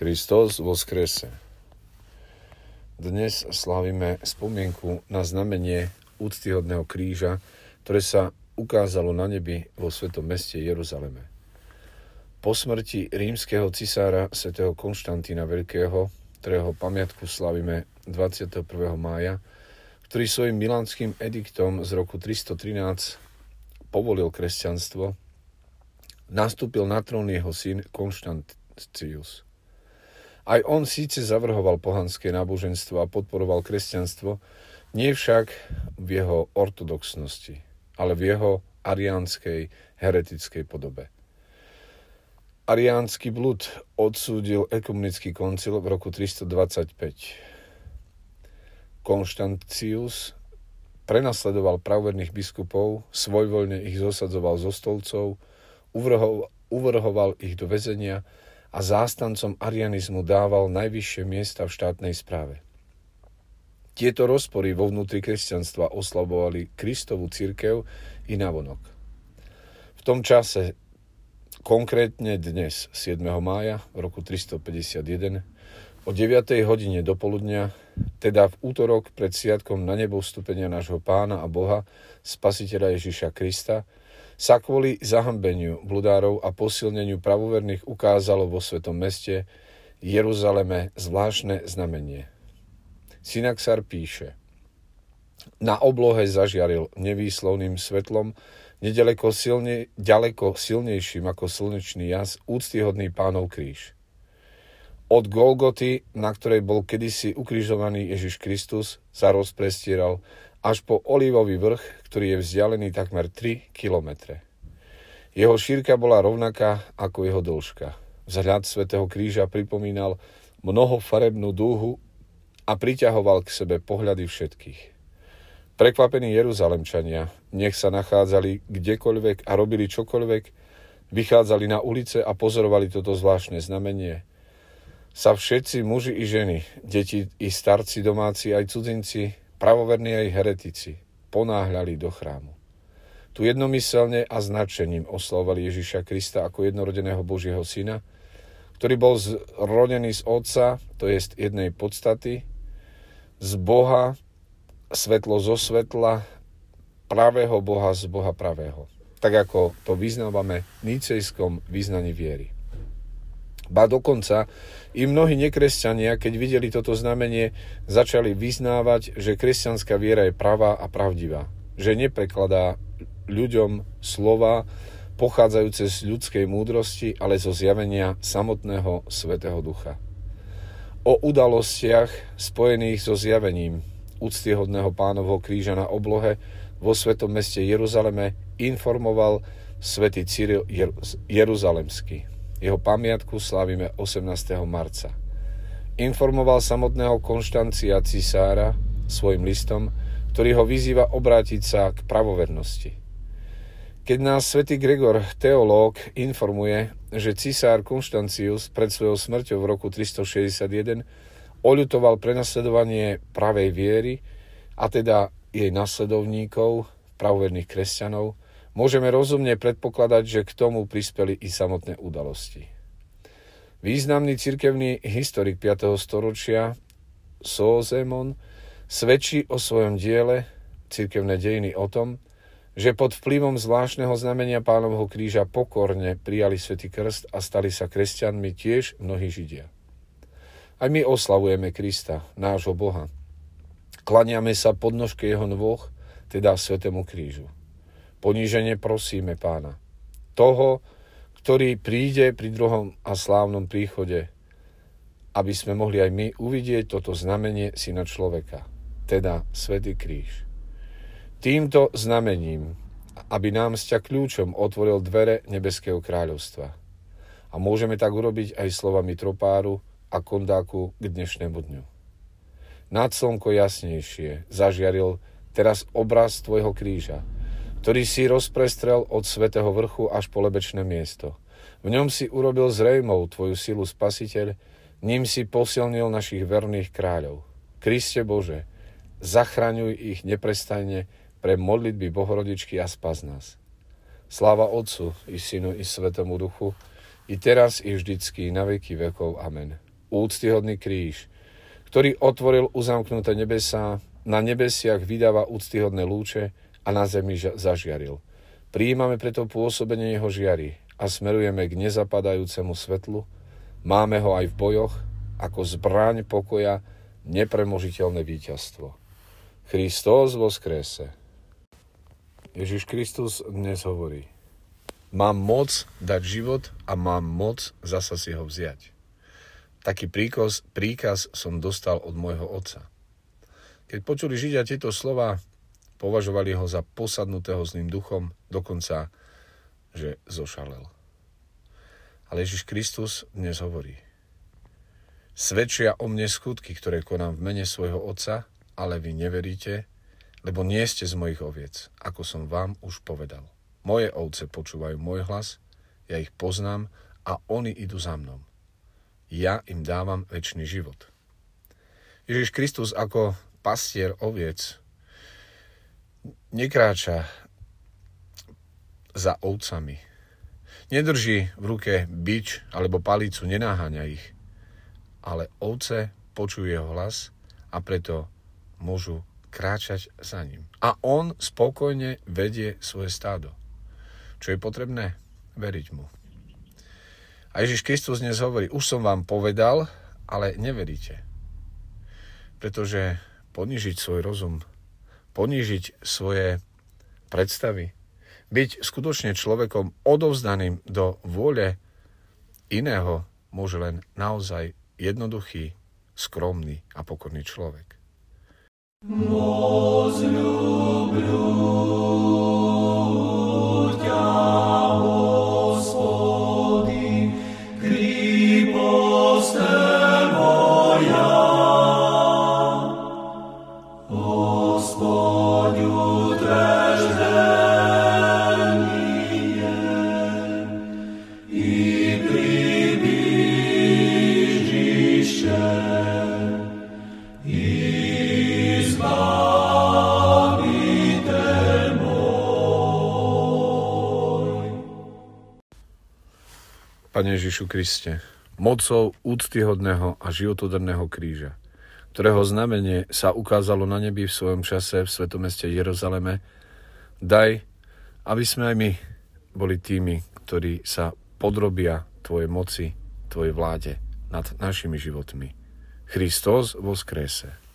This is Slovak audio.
Kristus skrese. Dnes slavíme spomienku na znamenie úctyhodného kríža, ktoré sa ukázalo na nebi vo svetom meste Jeruzaleme. Po smrti rímskeho cisára svätého Konštantína Veľkého, ktorého pamiatku slavíme 21. mája, ktorý svojim milánským ediktom z roku 313 povolil kresťanstvo, nastúpil na trón jeho syn Konštancius – aj on síce zavrhoval pohanské náboženstvo a podporoval kresťanstvo, nie však v jeho ortodoxnosti, ale v jeho ariánskej heretickej podobe. Ariánsky blud odsúdil ekumenický koncil v roku 325. Konštancius prenasledoval pravverných biskupov, svojvoľne ich zosadzoval zo stolcov, uvrhoval ich do väzenia a zástancom arianizmu dával najvyššie miesta v štátnej správe. Tieto rozpory vo vnútri kresťanstva oslabovali Kristovú církev i navonok. V tom čase, konkrétne dnes, 7. mája roku 351, o 9. hodine do poludnia, teda v útorok pred sviatkom na nebo vstúpenia nášho pána a Boha, spasiteľa Ježiša Krista, sa kvôli zahambeniu bludárov a posilneniu pravoverných ukázalo vo svetom meste Jeruzaleme zvláštne znamenie. Synaxar píše, na oblohe zažiaril nevýslovným svetlom, nedaleko silne, ďaleko silnejším ako slnečný jas, úctyhodný pánov kríž. Od Golgoty, na ktorej bol kedysi ukrižovaný Ježiš Kristus, sa rozprestieral až po Olivový vrch, ktorý je vzdialený takmer 3 kilometre. Jeho šírka bola rovnaká ako jeho dĺžka. Vzhľad svätého kríža pripomínal mnohofarebnú dúhu a priťahoval k sebe pohľady všetkých. Prekvapení Jeruzalemčania, nech sa nachádzali kdekoľvek a robili čokoľvek, vychádzali na ulice a pozorovali toto zvláštne znamenie. Sa všetci muži i ženy, deti i starci domáci aj cudzinci, pravoverní aj heretici ponáhľali do chrámu. Tu jednomyselne a značením oslovovali Ježiša Krista ako jednorodeného Božieho syna, ktorý bol zrodený z Otca, to je jednej podstaty, z Boha, svetlo zo svetla, pravého Boha z Boha pravého. Tak ako to vyznávame v nicejskom význaní viery. Ba dokonca i mnohí nekresťania, keď videli toto znamenie, začali vyznávať, že kresťanská viera je pravá a pravdivá. Že neprekladá ľuďom slova pochádzajúce z ľudskej múdrosti, ale zo zjavenia samotného Svetého Ducha. O udalostiach spojených so zjavením úctyhodného pánovho kríža na oblohe vo svetom meste Jeruzaleme informoval svätý Cyril Jeruzalemský. Jeho pamiatku slávime 18. marca. Informoval samotného Konštancia cisára svojim listom, ktorý ho vyzýva obrátiť sa k pravovernosti. Keď nás svätý Gregor, teológ, informuje, že cisár Konštancius pred svojou smrťou v roku 361 oľutoval prenasledovanie pravej viery, a teda jej nasledovníkov, pravoverných kresťanov, Môžeme rozumne predpokladať, že k tomu prispeli i samotné udalosti. Významný cirkevný historik 5. storočia Soozemon svedčí o svojom diele cirkevné dejiny o tom, že pod vplyvom zvláštneho znamenia pánovho kríža pokorne prijali svätý krst a stali sa kresťanmi tiež mnohí Židia. Aj my oslavujeme Krista, nášho Boha. Klaniame sa pod nožke jeho nôh, teda svetému krížu. Ponížene prosíme pána, toho, ktorý príde pri druhom a slávnom príchode, aby sme mohli aj my uvidieť toto znamenie syna človeka, teda Svetý kríž. Týmto znamením, aby nám sťa kľúčom otvoril dvere Nebeského kráľovstva. A môžeme tak urobiť aj slovami tropáru a kondáku k dnešnému dňu. Nad slnko jasnejšie zažiaril teraz obraz tvojho kríža, ktorý si rozprestrel od svetého vrchu až po lebečné miesto. V ňom si urobil zrejmou tvoju silu spasiteľ, ním si posilnil našich verných kráľov. Kriste Bože, zachraňuj ich neprestajne pre modlitby Bohorodičky a spas nás. Sláva Otcu i Synu i Svetomu Duchu, i teraz i vždycky na veky vekov. Amen. úctyhodný kríž, ktorý otvoril uzamknuté nebesá, na nebesiach vydáva úctyhodné lúče a na zemi zažiaril. Prijímame preto pôsobenie jeho žiary a smerujeme k nezapadajúcemu svetlu. Máme ho aj v bojoch, ako zbraň pokoja, nepremožiteľné víťazstvo. Kristus vo skrese. Ježiš Kristus dnes hovorí. Mám moc dať život a mám moc zasa si ho vziať. Taký príkaz, príkaz som dostal od môjho otca. Keď počuli Židia tieto slova, považovali ho za posadnutého zlým duchom, dokonca, že zošalel. Ale Ježiš Kristus dnes hovorí. Svedčia o mne skutky, ktoré konám v mene svojho Otca, ale vy neveríte, lebo nie ste z mojich oviec, ako som vám už povedal. Moje ovce počúvajú môj hlas, ja ich poznám a oni idú za mnou. Ja im dávam väčší život. Ježiš Kristus ako pastier oviec nekráča za ovcami. Nedrží v ruke bič alebo palicu, nenáháňa ich. Ale ovce počujú jeho hlas a preto môžu kráčať za ním. A on spokojne vedie svoje stádo. Čo je potrebné? Veriť mu. A Ježiš Kristus dnes hovorí, už som vám povedal, ale neveríte. Pretože ponížiť svoj rozum, ponížiť svoje predstavy, byť skutočne človekom odovzdaným do vôle iného, môže len naozaj jednoduchý, skromný a pokorný človek. Moc Pane Ježišu Kriste, mocou úctyhodného a životodrného kríža, ktorého znamenie sa ukázalo na nebi v svojom čase v svetomeste Jeruzaleme, daj, aby sme aj my boli tými, ktorí sa podrobia Tvojej moci, Tvojej vláde nad našimi životmi. Christos vo skrese.